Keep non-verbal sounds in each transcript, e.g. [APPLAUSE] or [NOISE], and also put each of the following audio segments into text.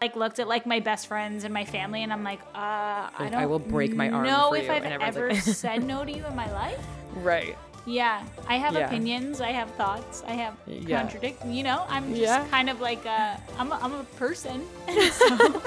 like looked at like my best friends and my family and I'm like, uh, I don't I will break my arm know for if you. I've ever like- [LAUGHS] said no to you in my life. Right. Yeah, I have Yeah. opinions. I have thoughts. I have Yeah. contradict. You know, I'm just Yeah. kind of like a, I'm a, I'm a person. [LAUGHS] so,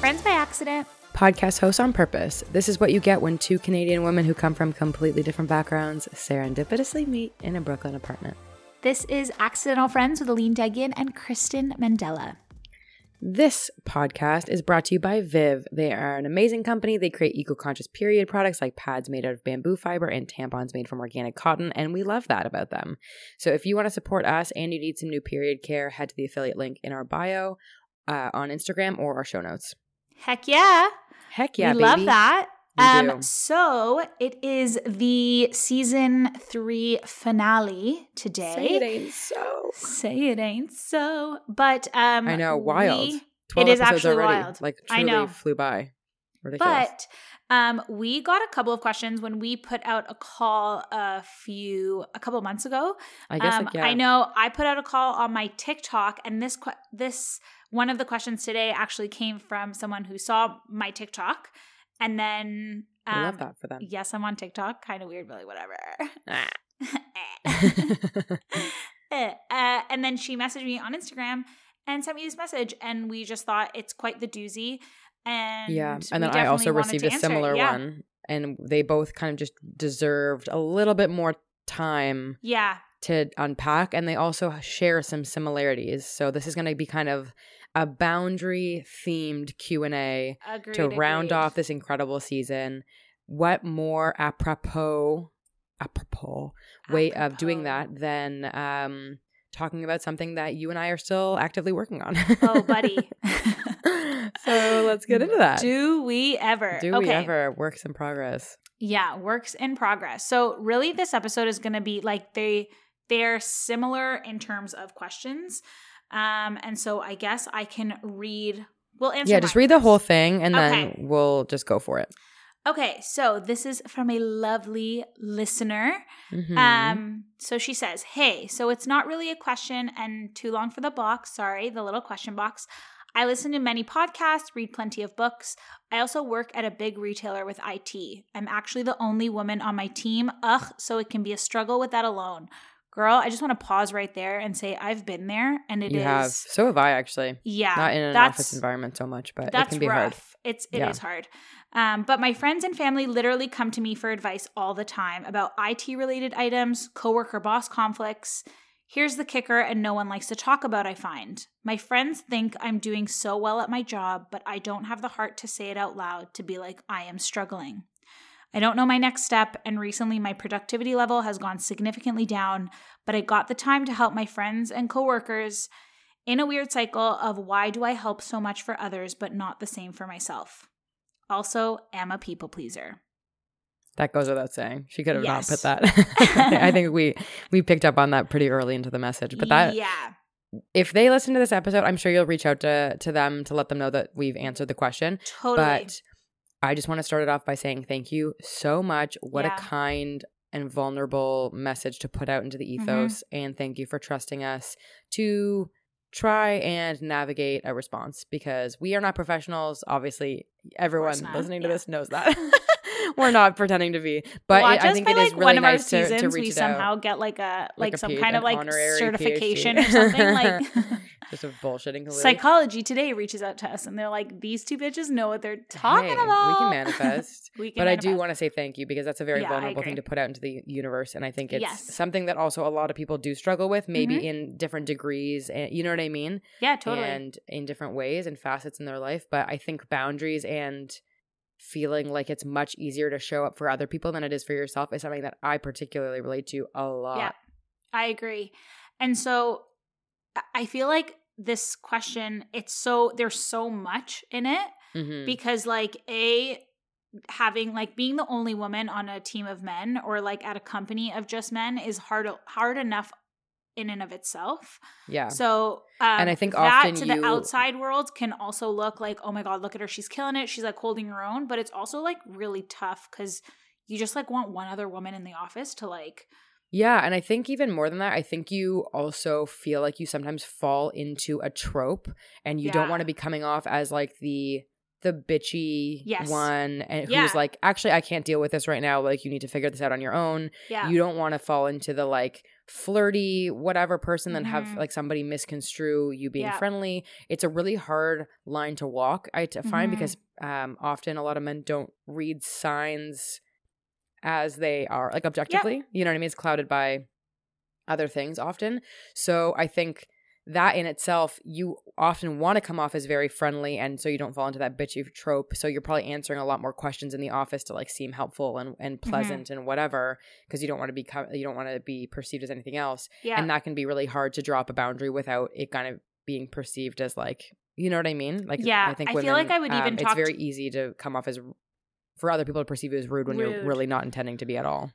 Friends by accident. Podcast host on purpose. This is what you get when two Canadian women who come from completely different backgrounds serendipitously meet in a Brooklyn apartment. This is Accidental Friends with Aline Degian and Kristen Mandela. This podcast is brought to you by Viv. They are an amazing company. They create eco conscious period products like pads made out of bamboo fiber and tampons made from organic cotton, and we love that about them. So if you want to support us and you need some new period care, head to the affiliate link in our bio uh, on Instagram or our show notes. Heck yeah. Heck yeah, we baby. love that. We um, do. so it is the season three finale today. Say it ain't so. Say it ain't so. But um I know, wild. we- 12 It is actually already. wild. Like I know. flew by. Ridiculous. But um, we got a couple of questions when we put out a call a few a couple months ago. I guess um, like, yeah. I know I put out a call on my TikTok, and this this one of the questions today actually came from someone who saw my TikTok, and then um, I love that for them. Yes, I'm on TikTok. Kind of weird, like whatever. Ah. [LAUGHS] [LAUGHS] Uh, and then she messaged me on Instagram and sent me this message, and we just thought it's quite the doozy. And yeah. And then I also received a similar Yeah. one. And they both kind of just deserved a little bit more time Yeah, to unpack. And they also share some similarities. So this is going to be kind of a boundary themed Q&A to round agreed. off this incredible season. What more apropos, apropos way of doing that than um, talking about something that you and I are still actively working on? Oh, buddy. [LAUGHS] so let's get into that. Do we ever? Do we ever works in progress? Yeah, works in progress. So really this episode is going to be like they they're similar in terms of questions. Um and so I guess I can read we'll answer Yeah, just read the whole thing and then we'll just go for it. Okay, so this is from a lovely listener. Mhm. Um, so she says, Hey, so it's not really a question and too long for the box. Sorry, the little question box. I listen to many podcasts, read plenty of books. I also work at a big retailer with IT. I'm actually the only woman on my team. Ugh, so it can be a struggle with that alone. Girl, I just want to pause right there and say I've been there and it is you have. So have I actually. yeah, Not in an office environment so much, but it that's can be rough. hard. It's it is Yeah. hard. Um, but my friends and family literally come to me for advice all the time about IT related items, coworker boss conflicts. Here's the kicker, and no one likes to talk about, I find. My friends think I'm doing so well at my job, but I don't have the heart to say it out loud to be like, I am struggling. I don't know my next step, and recently my productivity level has gone significantly down, but I got the time to help my friends and coworkers in a weird cycle of why do I help so much for others but not the same for myself. Also, am a people pleaser. That goes without saying. She could have Yes. not put that. [LAUGHS] I think we [LAUGHS] we picked up on that pretty early into the message. But that yeah, if they listen to this episode, I'm sure you'll reach out to to them to let them know that we've answered the question. totally. But I just want to start it off by saying thank you so much. What Yeah. a kind and vulnerable message to put out into the Mhm. ethos. And thank you for trusting us to try and navigate a response because we are not professionals. Obviously, everyone listening to yeah. this knows that. [LAUGHS] [LAUGHS] We're not pretending to be. But Watch it, I think by it is like really one of nice our to, seasons. to we reach it somehow out. get like a like, Like a some P- kind of like certification PhD. or something. Like [LAUGHS] Just a bullshitting completely. Psychology Today reaches out to us and they're like, these two bitches know what they're talking Hey, about. We can manifest. [LAUGHS] We can but I do want to say thank you because that's a very Yeah, vulnerable thing to put out into the universe, and I think it's Yes. something that also a lot of people do struggle with, maybe Mhm. in different degrees, and you know what I mean, Yeah, totally. and in different ways and facets in their life. But I think boundaries and feeling like it's much easier to show up for other people than it is for yourself is something that I particularly relate to a lot. Yeah, I agree. And so I- feel like this question, it's so there's so much in it Mhm. because like a having like being the only woman on a team of men or like at a company of just men is hard hard enough in and of itself. Yeah. So, um, And I think that to the you- outside world can also look like, oh my god, look at her, she's killing it. She's like holding her own, but it's also like really tough because you just like want one other woman in the office to like, Yeah, and I think even more than that, I think you also feel like you sometimes fall into a trope and you don't want to be coming off as like the the bitchy Yes. one and Yeah. who's like, actually I can't deal with this right now. Like you need to figure this out on your own. yeah, You don't want to fall into the like flirty whatever person then have like somebody misconstrue you being Yeah. friendly. It's a really hard line to walk, I t- find Mhm. because um often a lot of men don't read signs as they are like objectively. You know what I mean? It's clouded by other things often. So I think that in itself, you often want to come off as very friendly, and so you don't fall into that bitchy trope. So you're probably answering a lot more questions in the office to like seem helpful and, and Mm-hmm. pleasant and whatever, because you don't want to be you don't want to be perceived as anything else, yeah, and that can be really hard to drop a boundary without it kind of being perceived as like you know what I mean? Like Yeah, I think I feel like I would even um, talk It's very easy to come off as for other people to perceive you as rude when you're really not intending to be at all.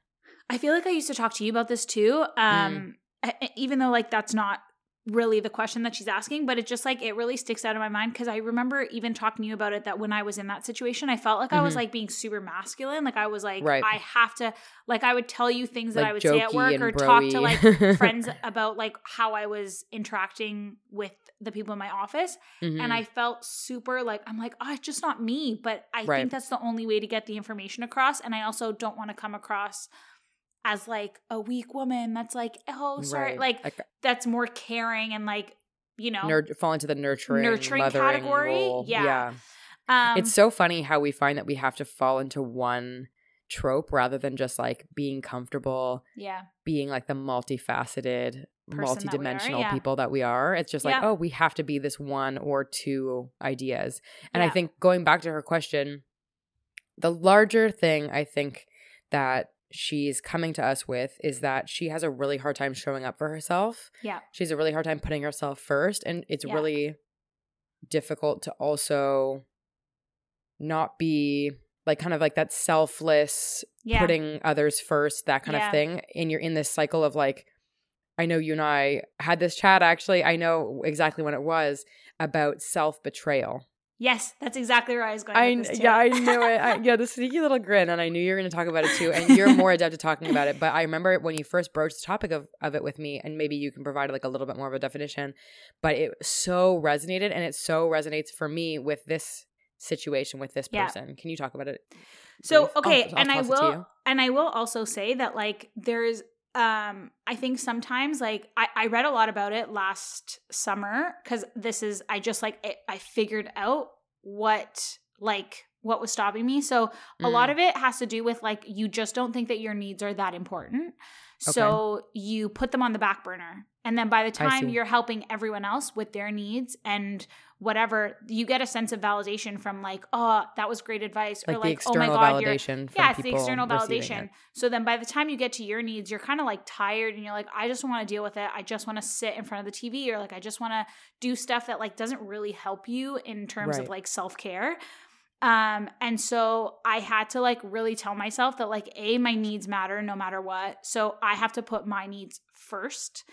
I feel like I used to talk to you about this too. Um, Mm. e- even though like that's not really the question that she's asking, but it just like it really sticks out of my mind because I remember even talking to you about it that when I was in that situation, I felt like I was Mhm. like being super masculine. Like I was like, Right. I have to like I would tell you things that I would say at work or talk to like friends [LAUGHS] about like how I was interacting with the people in my office. Mhm. And I felt super like, I'm like, oh, it's just not me. But I Right. think that's the only way to get the information across. And I also don't want to come across as like a weak woman that's like, oh, sorry. Right. Like, Like, that's more caring and like, you know, nur- fall into the nurturing, Nurturing category? role. Yeah. um, it's so funny how we find that we have to fall into one trope rather than just like being comfortable, yeah, being like the multifaceted, Multidimensional yeah. people that we are. It's just like, Yeah. oh, we have to be this one or two ideas. And I think going back to her question, the larger thing I think that she's coming to us with is that she has a really hard time showing up for herself. yeah, She's a really hard time putting herself first. And it's Yeah. really difficult to also not be like kind of like that selfless yeah, putting others first, that kind Yeah. of thing. And you're in this cycle of like, I know you and I had this chat actually. I know exactly when it was about self betrayal. yes, that's exactly where I was going. I with this too. yeah, I knew it. I, [LAUGHS] yeah, the sneaky little grin, and I knew you were going to talk about it too. And you're more adept at talking about it. But I remember when you first broached the topic of of it with me, and maybe you can provide like a little bit more of a definition. But it so resonated, and it so resonates for me with this situation with this Yeah. person. Can you talk about it? So brief? I'll- okay, I'll and I toss it to will and I will also say that like there's um I think sometimes like I, I read a lot about it last summer because this is I just like it, I figured out what like what was stopping me. So a lot Mm. of it has to do with like you just don't think that your needs are that important. So you put them on the back burner. And then by the time you're helping everyone else with their needs and whatever, you get a sense of validation from like, oh, that was great advice. like, or like, oh my God, you're yeah, it's the external validation. it. So then by the time you get to your needs, you're kind of like tired and you're like, I just want to deal with it. I just want to sit in front of the TV or like I just want to do stuff that like doesn't really help you in terms of like self-care. Um and so I had to like really tell myself that like a my needs matter no matter what. So I have to put my needs first.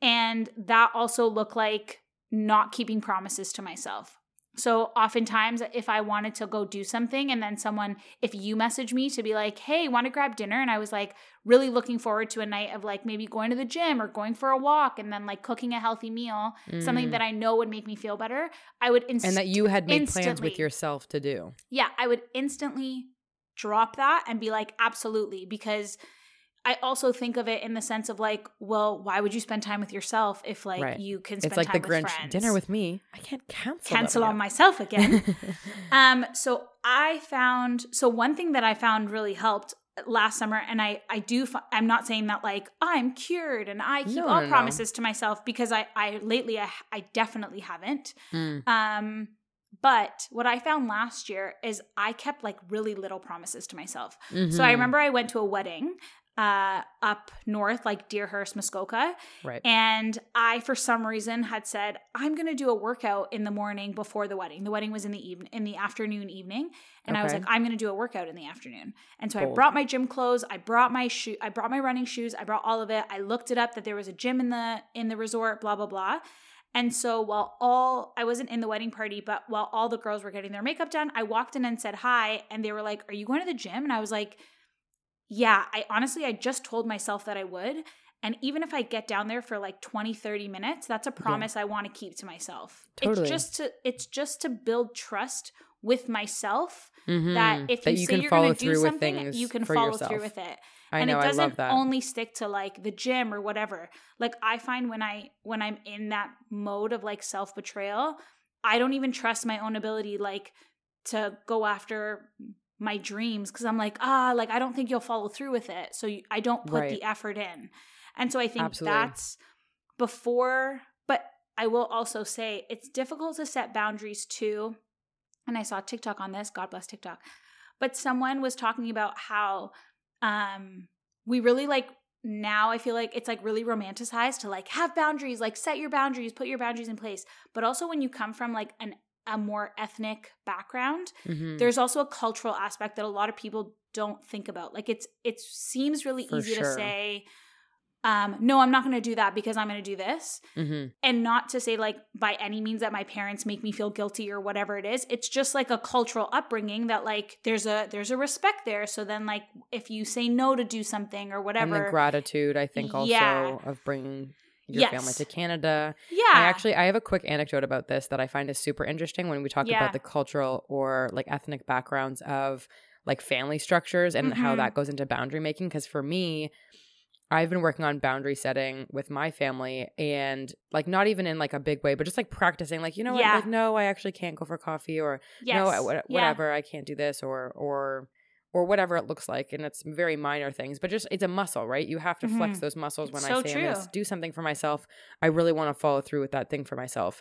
And that also looked like not keeping promises to myself. So oftentimes if I wanted to go do something and then someone if you message me to be like, "Hey, want to grab dinner?" and I was like really looking forward to a night of like maybe going to the gym or going for a walk and then like cooking a healthy meal, something Mm. that I know would make me feel better, I would inst- and that you had made plans with yourself to do. yeah, I would instantly drop that and be like, absolutely. Because I also think of it in the sense of like, well, why would you spend time with yourself if like Right. you can spend It's like the time with Grinch friends? dinner with me. I can't cancel. cancel on myself again. [LAUGHS] um, so I found so one thing that I found really helped last summer, and I I do I'm not saying that like I'm cured and I keep No, all no, no. promises to myself because I I lately I, I definitely haven't. Mm. Um, but what I found last year is I kept like really little promises to myself. So I Mhm. remember I went to a wedding uh, up north, like Deerhurst, Muskoka. Right. And I, for some reason, had said I'm going to do a workout in the morning before the wedding. The wedding was in the evening, in the afternoon, evening, and I was like, I'm going to do a workout in the afternoon. And so I brought my gym clothes. I brought my shoe. I brought my running shoes. I brought all of it. I looked it up that there was a gym in the in the resort. Blah blah blah. And so while all I wasn't in the wedding party, but while all the girls were getting their makeup done, I walked in and said hi, and they were like, "Are you going to the gym?" And I was like, "Yeah." I honestly, I just told myself that I would. And even if I get down there for like 20, 30 minutes, that's a promise I want to keep to myself. Totally. It's just to it's just to build trust with myself Mhm. that if That you, you say you're going to do something, you can follow yourself. through with it I and know. it doesn't only stick to like the gym or whatever like i find when i when i'm in that mode of like self-betrayal i don't even trust my own ability like to go after my dreams because i'm like ah like i don't think you'll follow through with it so you, i don't put Right. the effort in and so i think Absolutely. that's before but i will also say it's difficult to set boundaries too and i saw tiktok on this god bless tiktok but someone was talking about how um we really like now I feel like it's like really romanticized to like have boundaries, like set your boundaries, put your boundaries in place. But also when you come from like an a more ethnic background, Mhm. there's also a cultural aspect that a lot of people don't think about. Like it's it seems really For easy to say um no, I'm not going to do that because I'm going to do this Mhm. and not to say like by any means that my parents make me feel guilty or whatever it is it's just like a cultural upbringing that like there's a there's a respect there so then like if you say no to do something or And whatever the gratitude, I think, also Yeah. of bringing your family to Canada. yeah I actually I have a quick anecdote about this that I find is super interesting when we talk Yeah. about the cultural or like ethnic backgrounds of like family structures and how Mhm. that goes into boundary making because for me I've been working on boundary setting with my family and like not even in like a big way but just like practicing like you know Yeah. what like no I actually can't go for coffee or yes. no I- what- Yeah. whatever I can't do this or or or whatever it looks like and it's very minor things but just it's a muscle right you have to flex Mhm. those muscles when It's i so say i'm going to do something for myself i really want to follow through with that thing for myself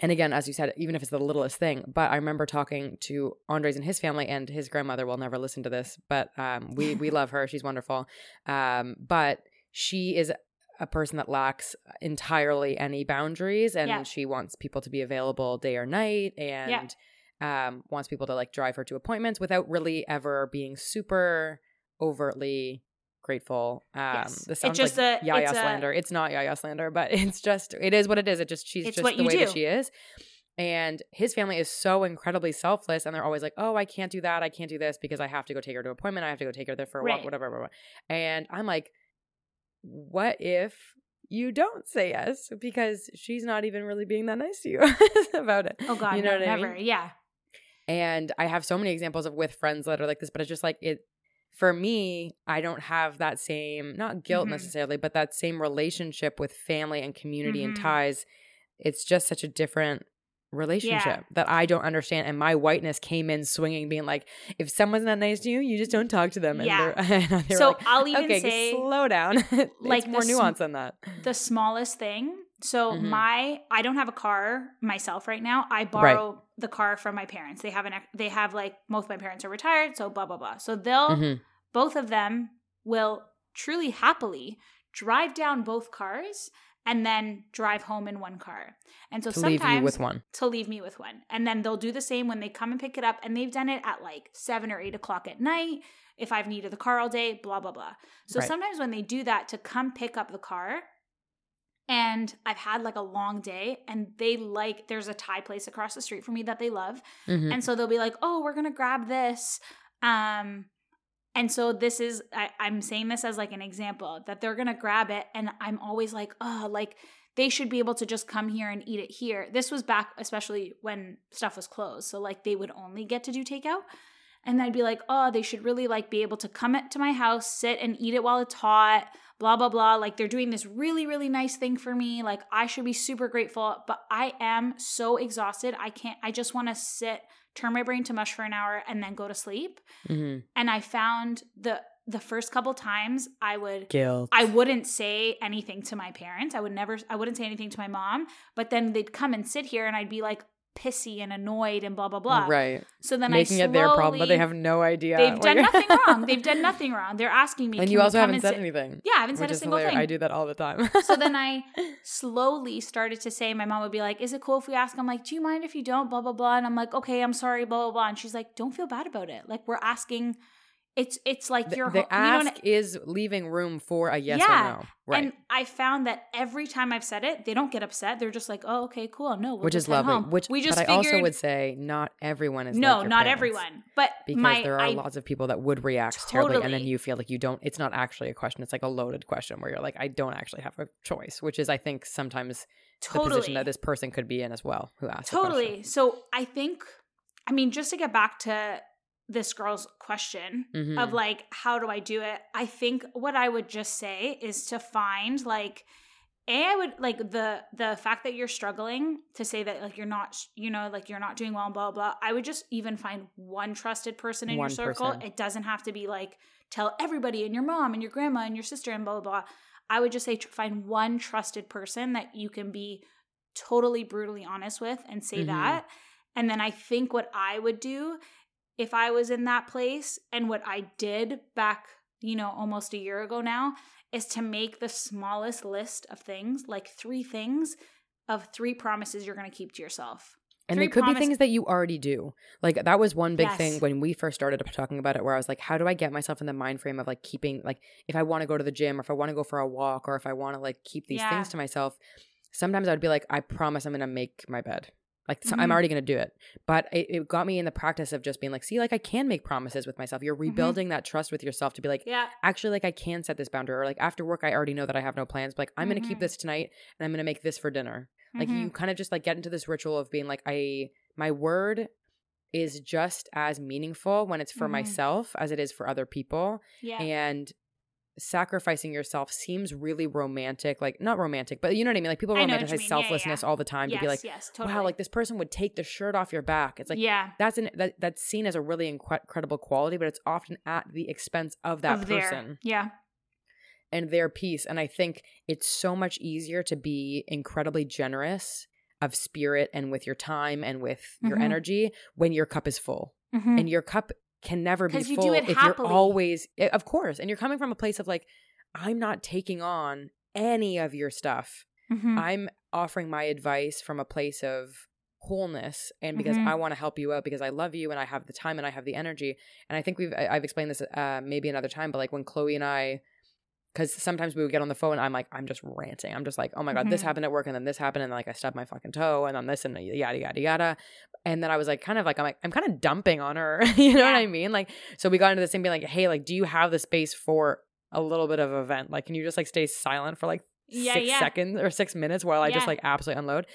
and again as you said even if it's the littlest thing but i remember talking to andres and his family and his grandmother will never listen to this but um, we we [LAUGHS] love her she's wonderful um, but she is a person that lacks entirely any boundaries and Yeah. she wants people to be available day or night and um, wants people to like drive her to appointments without really ever being super overtly grateful. Um, Yes. This It's just like a- Yaya it's a- It's not Yaya slander, but [LAUGHS] it's just it is what it is. It just she's just the way that she is. And his family is so incredibly selfless, and they're always like, "Oh, I can't do that. I can't do this because I have to go take her to an appointment. I have to go take her there for a walk, whatever, whatever." And I'm like, "What if you don't say yes because she's not even really being that nice to you [LAUGHS] about it?" oh god you know no, what I never mean? yeah And I have so many examples of with friends that are like this, but it's just like it for me, I don't have that same not guilt Mhm. necessarily, but that same relationship with family and community and Mhm. ties. It's just such a different relationship that I don't understand. And my whiteness came in swinging, being like, if someone's not nice to you, you just don't talk to them. And Yeah. [LAUGHS] they're, and so like, i'll even okay, say slow down. [LAUGHS] like more sm- nuance than that. the smallest thing. So Mhm. my I don't have a car myself right now. I borrow the car from my parents. They have an they have like both my parents are retired, so blah blah blah. So they'll Mhm. both of them will truly happily drive down both cars and then drive home in one car. And so To leave sometimes you with one. to leave me with one. And then they'll do the same when they come and pick it up. And they've done it at like seven or eight o'clock at night. If I've needed the car all day, blah, blah, blah. So Right. sometimes when they do that to come pick up the car, and I've had like a long day, and they like, there's a Thai place across the street from me that they love. Mhm. And so they'll be like, oh, we're going to grab this. Um, and so this is, I, I'm saying this as like an example that they're going to grab it. And I'm always like, oh, like they should be able to just come here and eat it here. This was back, especially when stuff was closed. So like they would only get to do takeout. And I'd be like, oh, they should really like be able to come to my house, sit and eat it while it's hot, blah, blah, blah. Like they're doing this really, really nice thing for me. Like I should be super grateful. But I am so exhausted. I can't, I just want to sit, turn my brain to mush for an hour and then go to sleep. Mhm. And I found the the first couple times I would Guilt. I wouldn't say anything to my parents. I would never I wouldn't say anything to my mom, but then they'd come and sit here and I'd be like pissy and annoyed and blah blah blah. Right. So then I'm Making I it their problem, but they have no idea. They've done [LAUGHS] nothing wrong. They've done nothing wrong. They're asking me. and you also haven't said sit-" anything. Yeah, I haven't said a single hilarious. thing. I do that all the time. so then [LAUGHS] I slowly started to say, my mom would be like, Is it cool if we ask? I'm like, Do you mind if you don't? Blah, blah, blah. And I'm like, Okay, I'm sorry, blah, blah, blah. And she's like, Don't feel bad about it. Like, we're asking, it's it's like the, your the ho- you know, ask is leaving room for a yes Yeah, or no. Right. And I found that every time I've said it, they don't get upset. They're just like, "Oh, okay, cool. No, we'll which is lovely. home." Which we just but I also would say not everyone is no, like not parents. everyone, but because my there are I, lots of people that would react terribly and then you feel like you don't it's not actually a question it's like a loaded question where you're like i don't actually have a choice which is i think sometimes the position that this person could be in as well who the totally. So I think, I mean, just to get back to this girl's question Mhm. of like, how do I do it? I think what I would just say is to find like. A, I would like the the fact that you're struggling to say that like you're not you know like you're not doing well and blah blah. blah. I would just even find one trusted person in One your circle. person. It doesn't have to be like tell everybody and your mom and your grandma and your sister and blah blah blah. I would just say tr- find one trusted person that you can be totally brutally honest with and say Mhm. that. And then I think what I would do if I was in that place and what I did back, you know, almost a year ago now is to make the smallest list of things, like three things of three promises you're going to keep to yourself. and three they could promise- be things that you already do like that was one big thing when we first started talking about it where i was like how do i get myself in the mind frame of like keeping like if i want to go to the gym or if i want to go for a walk or if i want to like keep these Yeah. things to myself sometimes i'd be like i promise i'm gonna make my bed like so i'm Mhm. already gonna do it but it, it got me in the practice of just being like see like i can make promises with myself you're rebuilding that trust with yourself to be like Yeah. actually like i can set this boundary or like after work i already know that i have no plans but like i'm gonna keep Mhm. this tonight and i'm gonna make this for dinner like you kind of just like get into this ritual of being like i my word is just as meaningful when it's for Mhm. myself as it is for other people yeah. and sacrificing yourself seems really romantic like not romantic but you know what i mean like people I know what you romanticize mean. Yeah, selflessness yeah. all the time yes, to be like yes, totally. wow like this person would take the shirt off your back it's like yeah. that's an that, that's seen as a really incredible quality but it's often at the expense of that of person Yeah. and their peace. And I think it's so much easier to be incredibly generous of spirit and with your time and with your Mhm. energy when your cup is full. Mhm. And your cup can never be you do full it if happily. you're always eh, of course. And you're coming from a place of like, I'm not taking on any of your stuff. Mhm. I'm offering my advice from a place of wholeness and because Mhm. I want to help you out because I love you and I have the time and I have the energy. And I think we've I- I've explained this uh maybe another time, but like when Chloe and I because sometimes we would get on the phone I'm like I'm just ranting. I'm just like, oh my god, this Mhm. happened at work and then this happened and like I stubbed my fucking toe and then this and yada yada yada. And then I was like kind of like I'm like I'm kind of dumping on her. [LAUGHS] you know what I mean? Like so we got into this thing being like, hey, like do you have the space for a little bit of event? Like can you just like stay silent for like Yeah, six yeah. seconds or six minutes while I just like absolutely unload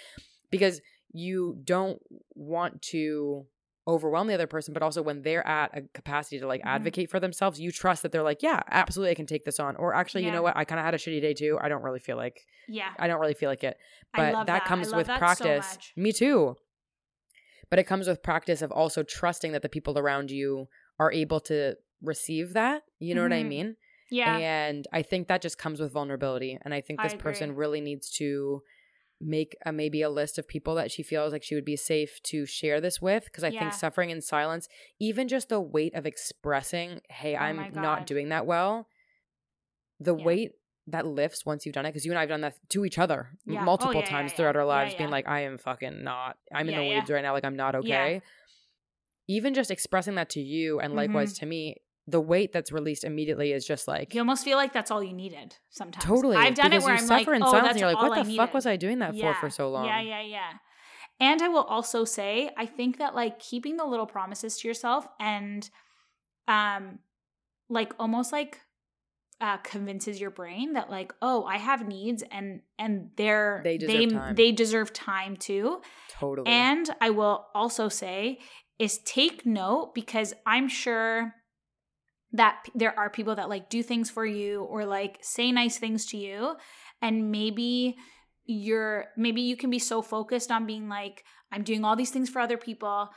because you don't want to overwhelm the other person, but also when they're at a capacity to like Mhm. advocate for themselves, you trust that they're like, yeah, absolutely, I can take this on. Or actually, you know what? I kind of had a shitty day too. I don't really feel like Yeah. I don't really feel like it. I But that that. I comes with that so practice. much. Me too. But it comes with practice of also trusting that the people around you are able to receive that. You know what I Mhm. mean? Yeah. And I think that just comes with vulnerability. And I think I this person really needs to make a, maybe a list of people that she feels like she would be safe to share this with. Because I Yeah. think suffering in silence, even just the weight of expressing, hey, Oh I'm not doing that well, the Yeah. weight that lifts once you've done it, because you and I have done that to each other Yeah. Oh, multiple yeah, times throughout our lives, being like, I am fucking not, I'm in the weeds right now, like I'm not okay. Even just expressing that to you and likewise Mhm. to me, the weight that's released immediately is just like, You almost feel like that's all you needed sometimes. Totally. I've done it where you I'm suffer like, in oh, silence that's and you're like, all what I the fuck was I doing that for for so long? Yeah, yeah, yeah. And I will also say, I think that like keeping the little promises to yourself and um like almost like uh convinces your brain that like, oh, I have needs and and they're They deserve they, time. they deserve time too. Totally. And I will also say is take note because I'm sure that there are people that like do things for you or like say nice things to you and maybe you're maybe you can be so focused on being like I'm doing all these things for other people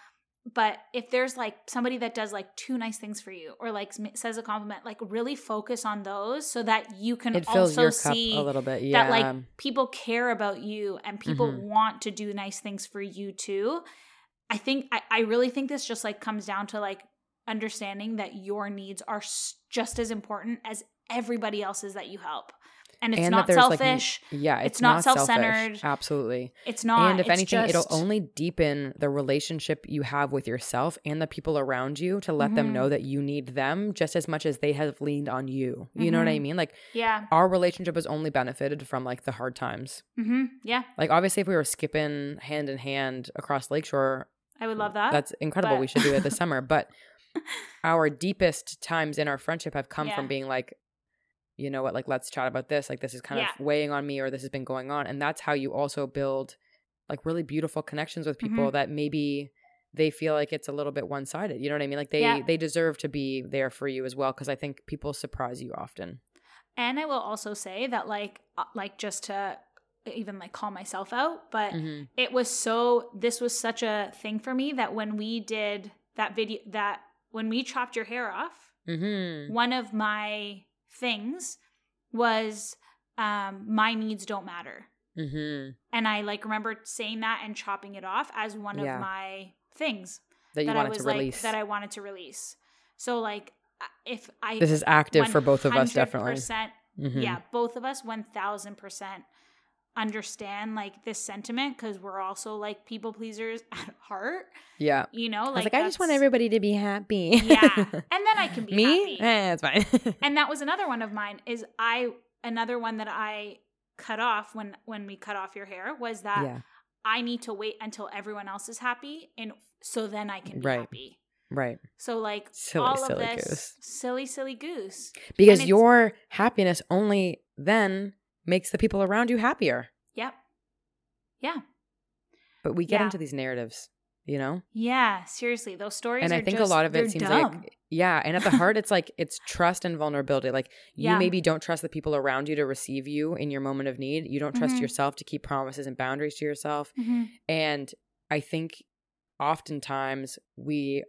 but if there's like somebody that does like two nice things for you or like says a compliment like really focus on those so that you can It also see a little bit. Yeah. that like people care about you and people Mhm. want to do nice things for you too i think I, I really think this just like comes down to like understanding that your needs are just as important as everybody else's that you help and it's And not there's, like, selfish yeah, it's, it's not not, self-centered. Absolutely. it's not and if anything, it'll only deepen the relationship you have with yourself and the people around you to let them Mhm. know that you need them just as much as they have leaned on you. You know what I Mhm. mean? Like yeah our relationship has only benefited from like the hard times. hmm yeah Like obviously if we were skipping hand in hand across Lakeshore, i would love that that's incredible. but- we should do it this summer. But our deepest times in our friendship have come Yeah. from being like, you know what, like let's chat about this. Like this is kind Yeah. of weighing on me or this has been going on. And that's how you also build like really beautiful connections with people Mhm. that maybe they feel like it's a little bit one sided. You know what I mean? Like they Yeah. they deserve to be there for you as well. Cause I think people surprise you often. And I will also say that like uh, like just to even like call myself out, but Mhm. it was so this was such a thing for me that when we did that video that when we chopped your hair off, Mm-hmm. one of my things was um my needs don't matter. Mm-hmm. And I like remember saying that and chopping it off as one Yeah. of my things That you that I wanted was to like release. that I wanted to release. So like if I this is active for both of us, definitely. 100% Mhm. yeah both of us 1000% understand like this sentiment because we're also like people pleasers [LAUGHS] at heart Yeah. you know like was like, I just want everybody to be happy. yeah [LAUGHS] and then i can be Me? happy Eh, it's fine. [LAUGHS] and that was another one of mine is i another one that i cut off when when we cut off your hair was that yeah. i need to wait until everyone else is happy and so then i can be Right. happy Right. so like Silly, all silly of this goose. silly silly goose Because your happiness only then makes the people around you happier. yep yeah But we get Yeah. into these narratives, you know? Yeah, seriously, those stories. And I think just, a lot of it seems dumb. like yeah, and at the heart it's [LAUGHS] like it's trust and vulnerability. Like you Yeah. maybe don't trust the people around you to receive you in your moment of need. You don't trust Mhm. yourself to keep promises and boundaries to yourself. Mhm. And I think oftentimes we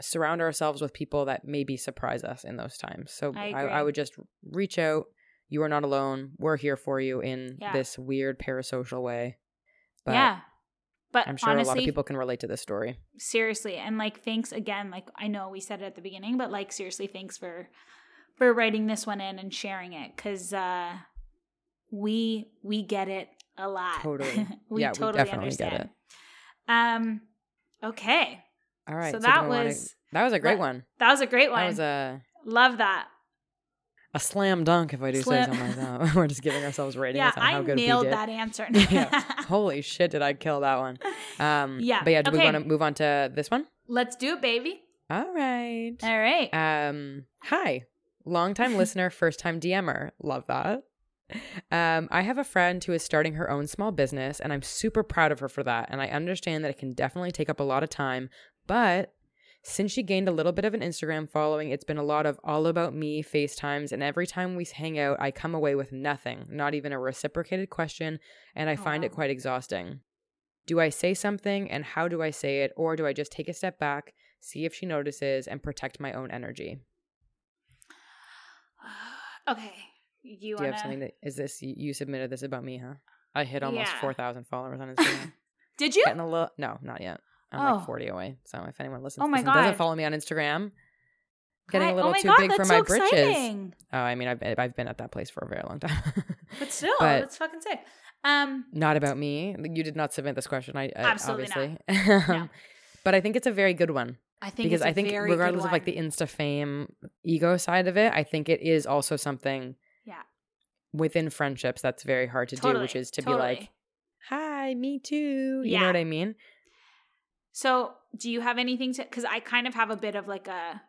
surround ourselves with people that maybe surprise us in those times. So I I, I, would just reach out. You are not alone. We're here for you in Yeah. this weird parasocial way. But yeah, but I'm sure honestly, a lot of people can relate to this story. seriously, and like, thanks again. Like, I know we said it at the beginning, but like, seriously, thanks for for writing this one in and sharing it because uh, we we get it a lot. Totally. [LAUGHS] we Yeah, we totally definitely get understand. Um. Okay, All right. so do that we was that was a great let- one. that was a great one. That was a Love that. A slam dunk, if I do say so myself. [LAUGHS] We're just giving ourselves ratings yeah, on I how good nailed we did. that answer. [LAUGHS] Yeah. [LAUGHS] Holy shit, did I kill that one? Um, Yeah, But yeah, do we want to move on to this one? Let's do it, baby. All right. All right. Um, hi, longtime listener, first time DMer. Love that. Um, I have a friend who is starting her own small business, and I'm super proud of her for that. And I understand that it can definitely take up a lot of time, but since she gained a little bit of an Instagram following, it's been a lot of all about me FaceTimes, and every time we hang out, I come away with nothing, not even a reciprocated question, and I Oh, find it quite exhausting. Do I say something, and how do I say it, or do I just take a step back, see if she notices, and protect my own energy? [SIGHS] okay. You Do you wanna have something that is this you, you submitted this about me, huh? I hit almost Yeah. four thousand followers on [LAUGHS] Instagram. Did you? Getting a little no, not yet. I'm Oh. like forty away. So if anyone listens Oh to my and doesn't follow me on Instagram, getting a little oh too God, big for my so britches. exciting. Oh, I mean I've been, I've been at that place for a very long time. [LAUGHS] But still, But- that's fucking sick. Um, not about me. You did not submit this question. I, I Absolutely not. obviously. [LAUGHS] No. But I think it's a very good one I think because I think regardless of like the Insta fame ego side of it, I think it is also something Yeah. within friendships that's very hard to do, which is to totally. be like, "Hi, me too." You Yeah. know what I mean? So, do you have anything to? Because I kind of have a bit of like a,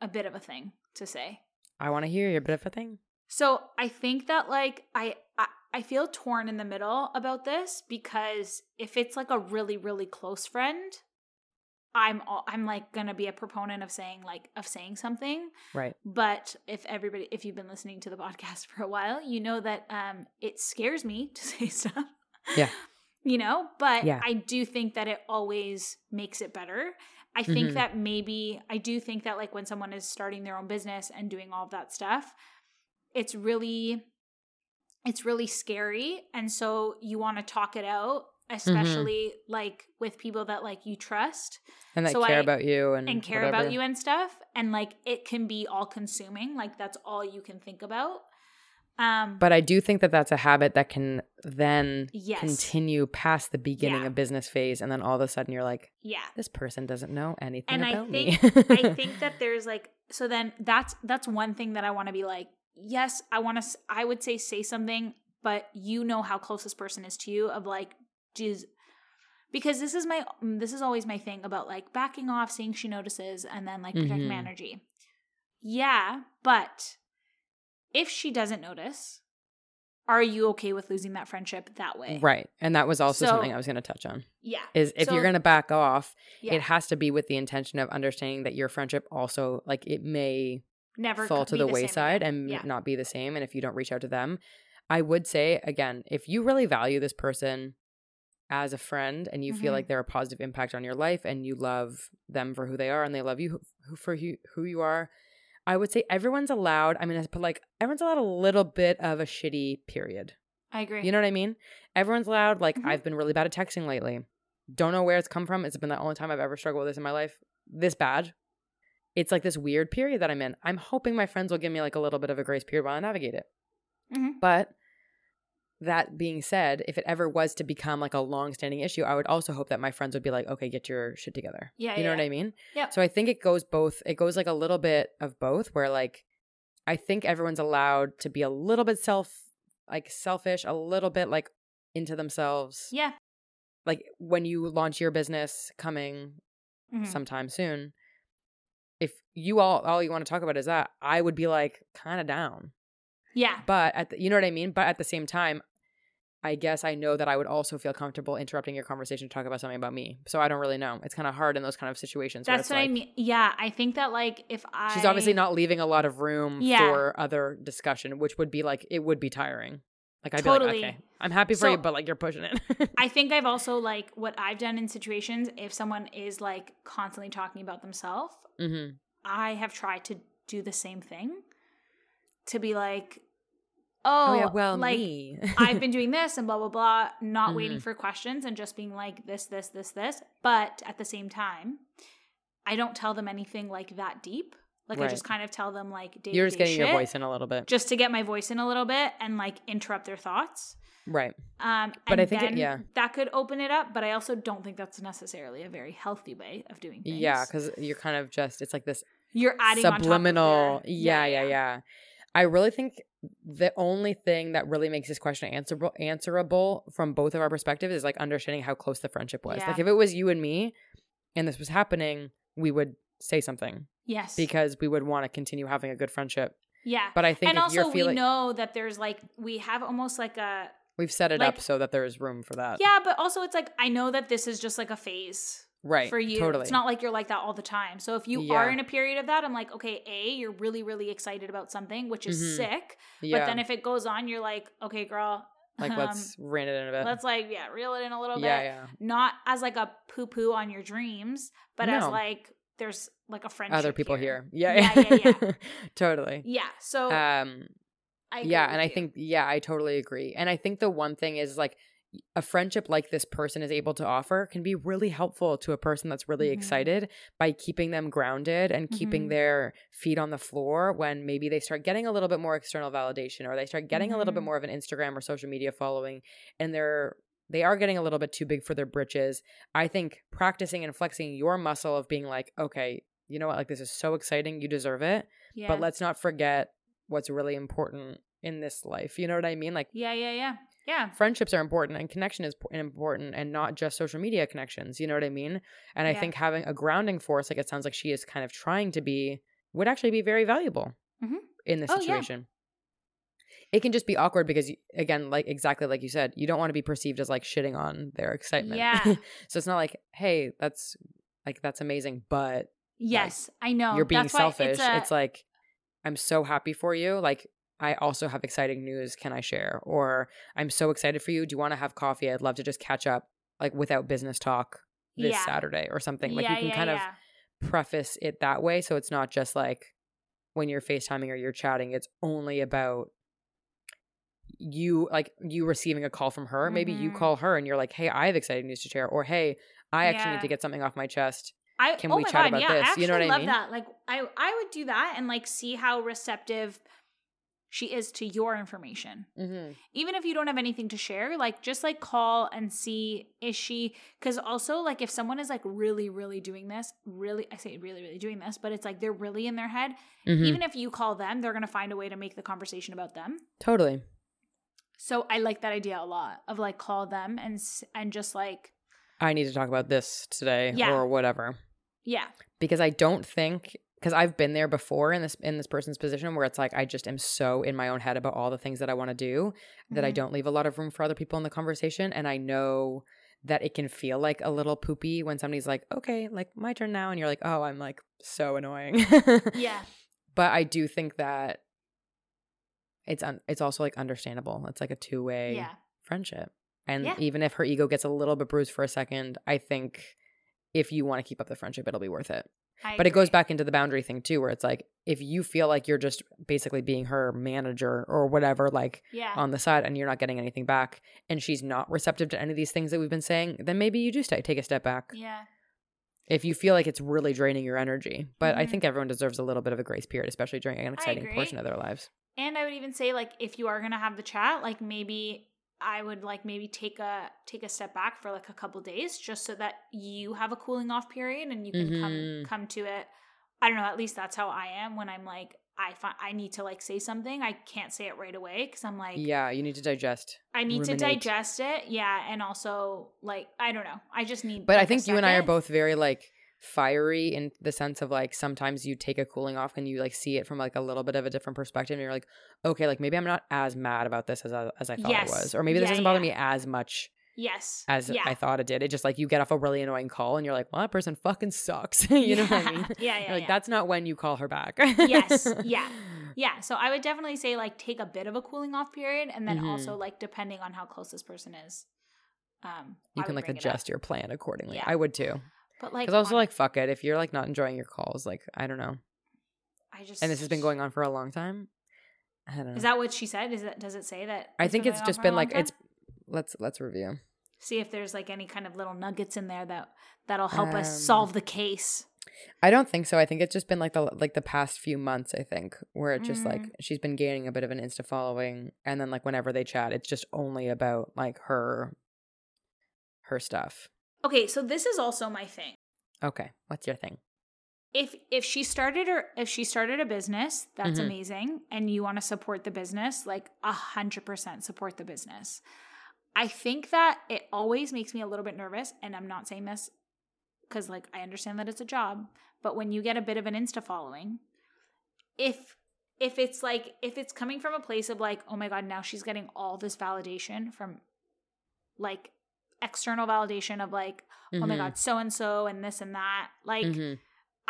a bit of a thing to say. I want to hear your bit of a thing. So I think that like I, I I feel torn in the middle about this because if it's like a really really close friend, I'm all, I'm like gonna be a proponent of saying like of saying something. Right. But if everybody if you've been listening to the [LAUGHS] podcast for a while, you know that um it scares me to [LAUGHS] say stuff. Yeah. You know, but Yeah. I do think that it always makes it better. I think Mhm. that maybe I do think that like when someone is starting their own business and doing all of that stuff, it's really it's really scary and so you want to talk it out Mm-hmm. especially like with people that like you trust And that So care I- about you and, and care whatever. about you and stuff and like it can be all consuming like that's all you can think about um But I do think that that's a habit that can then Yes. continue past the beginning Yeah. of business phase, and then all of a sudden you're like, yeah this person doesn't know anything and i think me. i think that [LAUGHS] there's like so then that's that's one thing that i want to be like yes i want to i would say say something but you know how close this person is to you of like geez because this is my this is always my thing about like backing off seeing she notices and then like protecting my Mhm. energy yeah but if she doesn't notice are you okay with losing that friendship that way right, and that was also So- something I was going to touch on. yeah Is if So- you're going to back off, yeah it has to be with the intention of understanding that your friendship also like it may never fall to be the, wayside and yeah not be the same and if you don't reach out to them i would say again if you really value this person as a friend and you feel Mhm. like they're a positive impact on your life and you love them for who they are and they love you for who you are i would say everyone's allowed i mean but like everyone's allowed a little bit of a shitty period. I agree. You know what i mean? Everyone's allowed like Mhm. i've been really bad at texting lately. Don't know where it's come from. It's been the only time i've ever struggled with this in my life. This bad. It's like this weird period that i'm in. I'm hoping my friends will give me like a little bit of a grace period while i navigate it. Mhm. but that being said if it ever was to become like a long-standing issue i would also hope that my friends would be like okay get your shit together. Yeah, you know yeah, what i mean? Yeah. so i think it goes both it goes like a little bit of both where like i think everyone's allowed to be a little bit self like selfish a little bit like into themselves. Yeah. Like when you launch your business coming Mhm. sometime soon if you all all you want to talk about is that i would be like kind of down yeah. But at the, you know what i mean? But at the same time i guess i know that i would also feel comfortable interrupting your conversation to talk about something about me. So i don't really know. It's kind of hard in those kind of situations That's what I mean. Yeah, I think that like if I she's obviously not leaving a lot of room Yeah. for other discussion which would be like it would be tiring. Like i'd Totally. be like okay i'm happy for So- you but like you're pushing it. I [LAUGHS] think I've also like what I've done in situations if someone is like constantly talking about themselves, hmm I have tried to do the same thing to be like, oh, oh, yeah well like me [LAUGHS] I've been doing this and blah blah blah, not waiting Mhm. for questions and just being like this, this, this, this. But at the same time, I don't tell them anything like that deep. Like I just kind of tell them like day you're just getting your voice in a little bit just to get my voice in a little bit and like interrupt their thoughts. right Um, But and I think it- yeah. that could open it up. But I also don't think that's necessarily a very healthy way of doing things. yeah because you're kind of just it's like this you're adding on top of subliminal their- yeah, yeah yeah i really think the only thing that really makes this question answerable answerable from both of our perspectives is like understanding how close the friendship was Yeah. like if it was you and me and this was happening we would say something Yes. because we would want to continue having a good friendship yeah. but i think and if also you're we feeling know that there's like we have almost like a we've set it like- up so that there's room for that yeah, but also it's like I know that this is just like a phase right for you. totally It's not like you're like that all the time. So if you Yeah. are in a period of that, I'm like, okay, A, you're really, really excited about something, which is Mhm. sick. yeah But then if it goes on, you're like, okay, girl, [LAUGHS] like um, let's rein it in a bit let's like, yeah, reel it in a little yeah bit. yeah Not as like a poo poo on your dreams, but as like there's like a friendship. other people here, yeah Yeah, yeah, yeah. [LAUGHS] totally Yeah. So um yeah and i think yeah i totally agree and i think the one thing is like a friendship like this person is able to offer can be really helpful to a person that's really Mhm. excited by keeping them grounded and keeping Mhm. their feet on the floor when maybe they start getting a little bit more external validation or they start getting a little bit Mhm. more of an Instagram or social media following and they're they are getting a little bit too big for their britches. I think practicing and flexing your muscle of being like, okay, you know what, like this is so exciting, you deserve it yeah. but let's not forget what's really important in this life. You know what I mean? Like yeah, yeah, yeah. Yeah. friendships are important and connection is important and not just social media connections. You know what I mean? And I Yeah. think having a grounding force, like it sounds like she is kind of trying to be, would actually be very valuable Mhm. in this Oh, yeah. situation. It can just be awkward because, again, like exactly like you said, you don't want to be perceived as like shitting on their excitement. Yeah. [LAUGHS] so it's not like, hey, that's like that's amazing, but Yes, I know. you're being That's selfish. It's, a, it's like I'm so happy for you. Like I also have exciting news. Can I share? Or I'm so excited for you. Do you want to have coffee? I'd love to just catch up, like without business talk this Yeah. Saturday or something. Like yeah, you can yeah, kind of preface it that way. So it's not just like when you're FaceTiming or you're chatting, it's only about you like you receiving a call from her. Maybe you Mhm. call her and you're like, Hey, I have exciting news to share, or hey, I actually need to get something off my chest. I Can oh we my chat God, about yeah, this? I You know what I love mean? that. Like I I would do that and like see how receptive she is to your information. Mm-hmm. Even if you don't have anything to share, like just like call and see is she cuz also like if someone is like really really doing this, really I say really really doing this, but it's like they're really in their head, Mm-hmm. even if you call them, they're going to find a way to make the conversation about them. totally. So I like that idea a lot of like call them and and just like I need to talk about this today Yeah. or whatever. yeah. Because I don't think because I've been there before in this in this person's position where it's like I just am so in my own head about all the things that I want to do that I Mhm. don't leave a lot of room for other people in the conversation and I know that it can feel like a little poopy when somebody's like, "Okay, like my turn now." And you're like, "Oh, I'm like so annoying." [LAUGHS] Yeah. But I do think that it's un- it's also like understandable. It's like a two-way Yeah. friendship. And Yeah. even if her ego gets a little bit bruised for a second, I think if you want to keep up the friendship, it'll be worth it. I But it goes back into the boundary thing too, where it's like if you feel like you're just basically being her manager or whatever, like Yeah. on the side, and you're not getting anything back, and she's not receptive to any of these things that we've been saying, then maybe you do stay, take a step back yeah. if you feel like it's really draining your energy. But I Mhm. think everyone deserves a little bit of a grace period, especially during an exciting portion of their lives. And I would even say like if you are gonna have the chat, like maybe I would like maybe take a take a step back for like a couple days just so that you have a cooling off period and you can Mhm. come come to it. I don't know, at least that's how I am when I'm like I find I need to like say something. I can't say it right away because I'm like yeah, you need to digest. I need to digest it. Yeah, and also like I don't know. I just need But I like, a think you and I are both very like fiery in the sense of like sometimes you take a cooling off and you like see it from like a little bit of a different perspective and you're like, okay, like maybe I'm not as mad about this as I, as I thought Yes. I was, or maybe this Yeah, doesn't bother yeah. me as much Yes. as yeah. I thought it did. It just like you get off a really annoying call and you're like, well, that person fucking sucks. [LAUGHS] you know what I mean? [LAUGHS] Yeah, yeah. Like that's not when you call her back. Yes, [LAUGHS] yeah. Yeah, so I would definitely say like take a bit of a cooling off period, and then Mhm. also like depending on how close this person is, um, You I can like it adjust your plan accordingly. Yeah. I would too. But like, Because also like fuck it. If you're like not enjoying your calls, like I don't know. I just And this has been going on for a long time. I don't know. Is that what she said? Is it does it say that? I think it's just been like time? it's let's let's review. see if there's like any kind of little nuggets in there that that'll help us Um, solve the case. I don't think so. I think it's just been like the like the past few months, I think, where it just like Mm. she's been gaining a bit of an Insta following and then like whenever they chat, it's just only about like her her stuff. Okay, so this is also my thing. Okay. What's your thing? if if she started her if she started a business that's Mhm. amazing and you want to support the business like a hundred percent support the business i think that it always makes me a little bit nervous and i'm not saying this because like i understand that it's a job but when you get a bit of an insta following if if it's like if it's coming from a place of like oh my god now she's getting all this validation from like external validation of like oh my Mhm. god so and so and this and that like Mhm.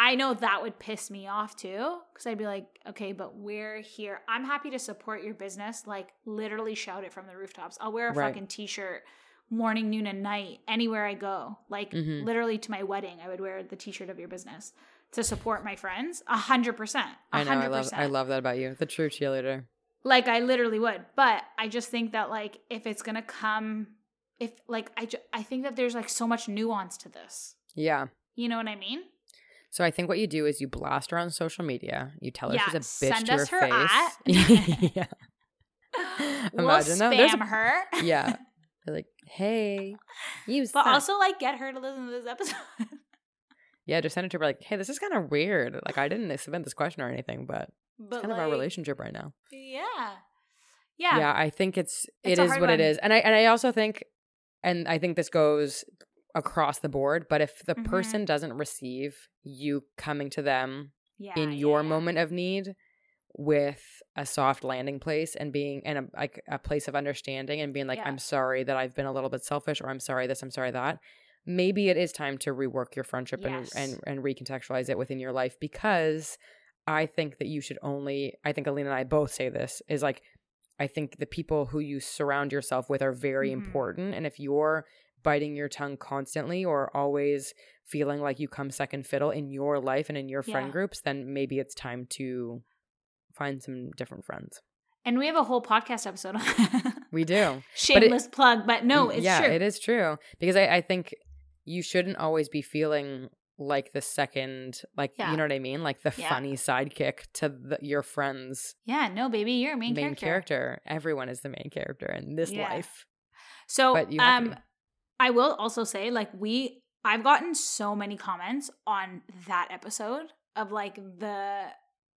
I know that would piss me off too because I'd be like, okay, but we're here. I'm happy to support your business. Like, literally shout it from the rooftops. I'll wear a Right. fucking t shirt morning, noon, and night anywhere I go. Like, Mhm. literally to my wedding, I would wear the t shirt of your business to support my friends. A hundred percent. I know. I love. I love that about you. The true cheerleader. Like, I literally would. But I just think that, like, if it's gonna come, if, like, I, ju- I think that there's, like, so much nuance to this. Yeah. You know what I mean? So I think what you do is you blast her on social media. You tell her Yeah, she's a bitch send to us her, her face. [LAUGHS] yeah. we'll Imagine that. spam a- her. Yeah. [LAUGHS] They're like, hey, you. But suck." also like get her to listen to this episode. [LAUGHS] yeah, just send it to her like, hey, this is kind of weird. Like, I didn't submit this question or anything, but but it's kind of our relationship right now. Yeah. Yeah. yeah i think it's It's it is what it one. is and i and i also think and i think this goes across the board but if the Mhm. person doesn't receive you coming to them Yeah, in your yeah. moment of need with a soft landing place and being in a like a place of understanding and being like i'm sorry that i've been a little bit selfish or i'm sorry this i'm sorry that maybe it is time to rework your friendship Yes. and, and and recontextualize it within your life because I think that you should only, I think Alina and I both say this, is like, I think the people who you surround yourself with are very Mhm. important. And if you're biting your tongue constantly or always feeling like you come second fiddle in your life and in your friend Yeah. groups, then maybe it's time to find some different friends. And we have a whole podcast episode on [LAUGHS] We do. shameless plug, but no, it's yeah, true. it is true because I, I think you shouldn't always be feeling like the second, like Yeah. you know what I mean, like the Yeah. funny sidekick to the, your friends' Yeah, no, baby, you're a main, main, character. character. Everyone is the main character in this Yeah. life. So, But you um. I will also say, like, we, I've gotten so many comments on that episode of like the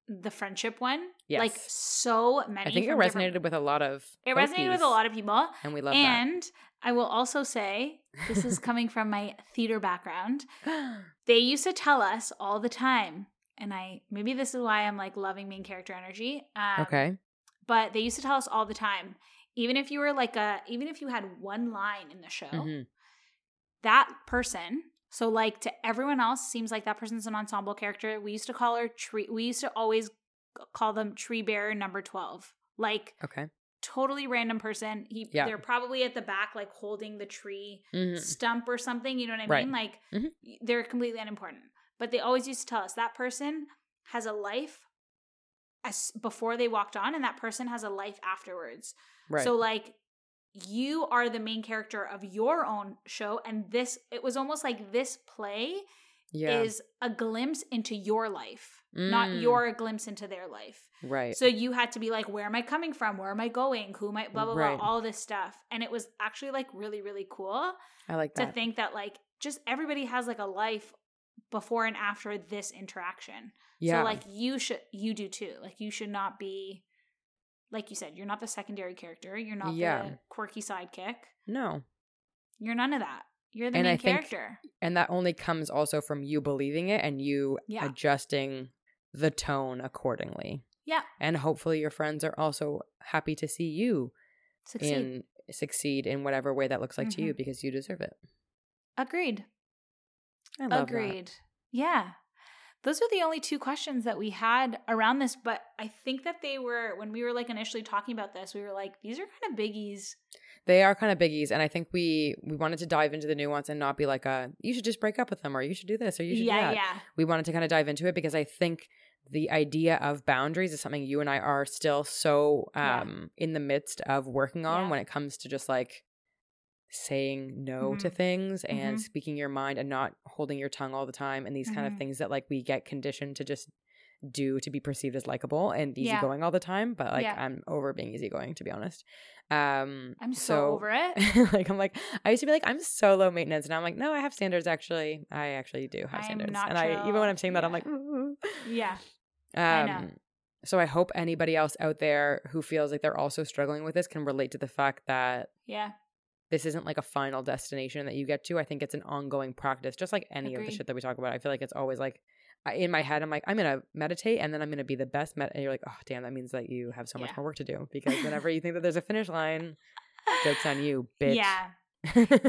the friendship one. Like so many. I think it resonated with a lot of. It resonated with a lot of people. and we love and I will also say, this is coming from my [LAUGHS] theater background. [GASPS] They used to tell us all the time, and I maybe this is why I'm like loving main character energy. Um, okay. But they used to tell us all the time, even if you were like a, even if you had one line in the show, Mhm. that person. So like to everyone else, seems like that person's an ensemble character. We used to call her tree. We used to always call them tree bearer number twelve. Like Okay. Totally random person. He Yeah. they're probably at the back like holding the tree Mhm. stump or something. You know what I Right. mean? Like Mhm. they're completely unimportant. But they always used to tell us that person has a life as before they walked on, and that person has a life afterwards. Right. So like you are the main character of your own show, and this it was almost like this play yeah. is a glimpse into your life, not Mm. your glimpse into their life. right. So you had to be like, where am I coming from? Where am I going? Who am I? Blah blah Right. blah. All this stuff, and it was actually like really really cool I like to think that like just everybody has like a life before and after this interaction. yeah. So like you should you do too. Like you should not be like you said, you're not the secondary character. You're not Yeah. the quirky sidekick. no. You're none of that. You're the And main I think- character. And that only comes also from you believing it and you Yeah. adjusting the tone accordingly. Yeah. And hopefully your friends are also happy to see you Succeed. in succeed in whatever way that looks like to you Mhm. because you deserve it. Agreed. I love that. Agreed. Yeah. Those were the only two questions that we had around this, but I think that they were when we were like initially talking about this, we were like, these are kind of biggies. They are kind of biggies, and I think we we wanted to dive into the nuance and not be like a you should just break up with them or you should do this or you should do yeah, that. yeah. We wanted to kind of dive into it because I think the idea of boundaries is something you and I are still so Yeah. um in the midst of working on Yeah. when it comes to just like saying no to Mhm. things and Mhm. speaking your mind and not holding your tongue all the time and these kind of things that like we get conditioned to just do to be perceived as likable and Yeah. easygoing all the time but like Yeah. i'm over being easygoing to be honest um I'm so, over it. [LAUGHS] like i'm like i used to be like i'm so low maintenance and i'm like no i have standards actually i actually do have I standards and i even when i'm saying that i'm like "Ooh." Yeah. um I know. so i hope anybody else out there who feels like they're also struggling with this can relate to the fact that Yeah. this isn't like a final destination that you get to i think it's an ongoing practice just like any of the shit that we talk about i feel like it's always like I- in my head i'm like i'm gonna meditate and then i'm gonna be the best med-. and you're like oh damn that means that you have so much Yeah. more work to do because whenever you think that there's a [LAUGHS] finish line jokes on you bitch Yeah.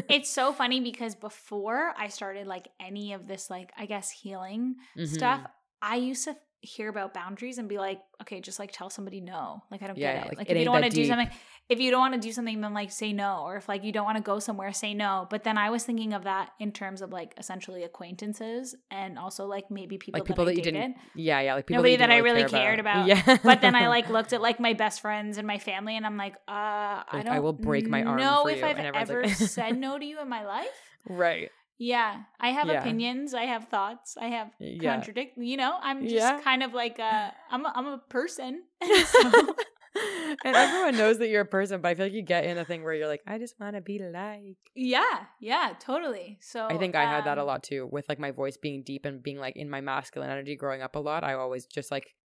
It's [LAUGHS] so funny because before I started like any of this, like, I guess healing Mhm. stuff, I used to hear about boundaries and be like, okay, just like tell somebody no. Like, I don't Yeah, get it. like, Like, it if you don't want to do something, if you don't want to do something, then like say no. Or if like you don't want to go somewhere, say no. But then I was thinking of that in terms of like essentially acquaintances and also like maybe people, like people that, I you dated. didn't yeah yeah like people Nobody you that didn't I really care cared about. [LAUGHS] yeah But then I like looked at like my best friends and my family, and I'm like, uh, I don't. I will break my arm No, if. I've ever like- [LAUGHS] said no to you in my life. right Yeah, I have Yeah. opinions. I have thoughts. I have Yeah. contradict. You know, I'm just Yeah. kind of like a. I'm a, I'm a person. [LAUGHS] [LAUGHS] So- and everyone knows that you're a person but i feel like you get in a thing where you're like i just want to be like yeah, yeah, totally. So I think I had that a um, lot too, with like my voice being deep and being like in my masculine energy growing up a lot. I always just like,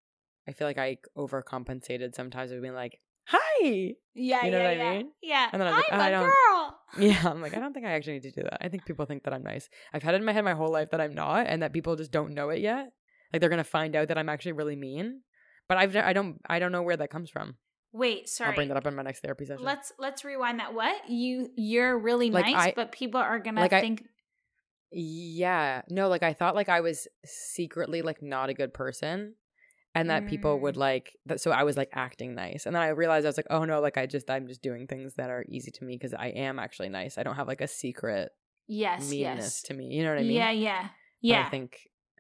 I feel like I overcompensated sometimes with being like, hi. Yeah, You know yeah, what I yeah, mean? yeah. And then I was like, I'm I a don't- girl. [LAUGHS] Yeah. I'm like, I don't think I actually need to do that. I think people think that I'm nice. I've had it in my head my whole life that I'm not and that people just don't know it yet. Like they're going to find out that I'm actually really mean. But I've, I don't, I don't know where that comes from. Wait, sorry. I'll bring that up in my next therapy session. Let's let's rewind that. What you you're really Like, nice, I- but people are gonna like, I- think. Yeah. No, like I thought like I was secretly like not a good person. And that people Mm. would like that so i was like acting nice and then i realized i was like oh no like i just i'm just doing things that are easy to me because i am actually nice i don't have like a secret Yes, meanness yes. to me you know what i mean Yeah, yeah. But Yeah. i think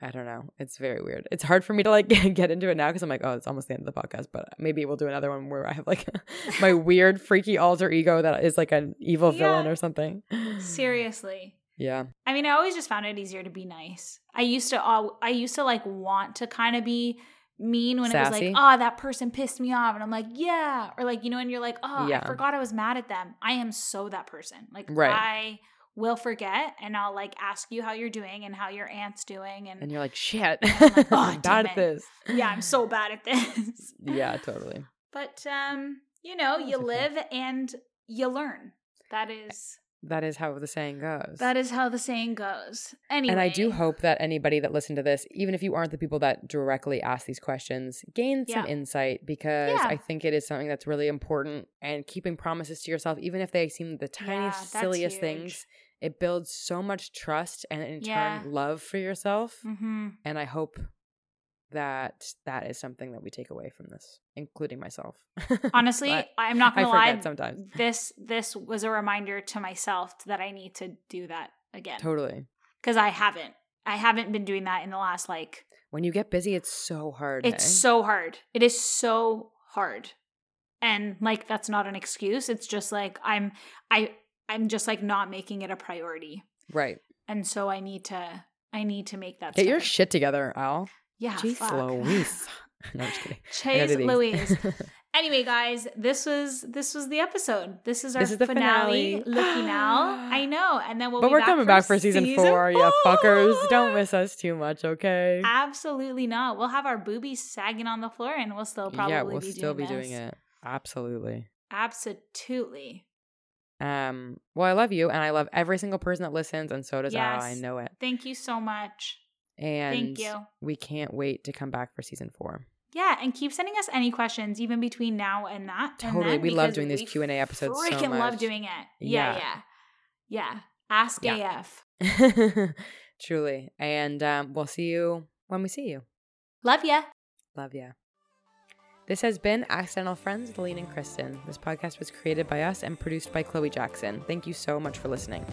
i don't know it's very weird it's hard for me to like [LAUGHS] get into it now because i'm like oh it's almost the end of the podcast but maybe we'll do another one where i have like [LAUGHS] my weird freaky alter ego that is like an evil villain or something [LAUGHS] Seriously. yeah I mean, I always just found it easier to be nice. I used to all I used to like want to kind of be mean when it was like, oh, that person pissed me off. And I'm like, yeah. Or like, you know, and you're like, oh, Yeah. I forgot I was mad at them. I am so that person. Like, Right. I will forget and I'll like ask you how you're doing and how your aunt's doing. And, and you're like shit I'm like, ah, [LAUGHS] "Oh, I'm bad at it." this yeah, I'm so bad at this. [LAUGHS] yeah totally [LAUGHS] But, um, you know, you live and you learn. That is. That is how the saying goes That is how the saying goes. Anyway, And I do hope that anybody that listened to this, even if you aren't the people that directly ask these questions, gain some insight because Yeah. I think it is something that's really important. And keeping promises to yourself, even if they seem the tiniest, that's silliest huge. things, it builds so much trust and in Yeah. turn love for yourself. Mm-hmm. And I hope that that is something that we take away from this, including myself. [LAUGHS] Honestly, I'm not gonna lie. sometimes. This this was a reminder to myself that I need to do that again Totally. because I haven't. I haven't been doing that in the last like. When you get busy, it's so hard. It's hey? so hard. It is so hard, and like that's not an excuse. It's just like I'm. I I'm just like not making it a priority, right. and so I need to. I need to make that. Get your shit together, Al. Yeah. Jeez fuck. Louise. [LAUGHS] [LAUGHS] no, I'm just kidding. I do Louise. [LAUGHS] Anyway, guys, this was this was the episode. This is our This is the finale. finale. Le finale. [GASPS] I know, and then we'll. but we're back coming back for season, four, you fuckers. Don't miss us too much, okay? Absolutely not. We'll have our boobies sagging on the floor, and we'll still probably yeah, we'll be still doing be doing it. Absolutely. Absolutely. Um, well, I love you, and I love every single person that listens, and so does Al. I Yes. know it. Thank you so much. And Thank you. we can't wait to come back for season four. Yeah, and keep sending us any questions, even between now and that. Totally. then, We love doing these Q&A episodes so Freaking love doing it. Yeah, Yeah. yeah, yeah. Ask Yeah. AF. [LAUGHS] Truly. And um, we'll see you when we see you. Love ya. Love ya. This has been Accidental Friends, with Lean and Kristen. This podcast was created by us and produced by Chloe Jackson. Thank you so much for listening.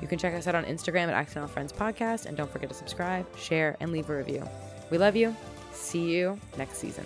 You can check us out on Instagram at Accidental Friends Podcast, and don't forget to subscribe, share, and leave a review. We love you. See you next season.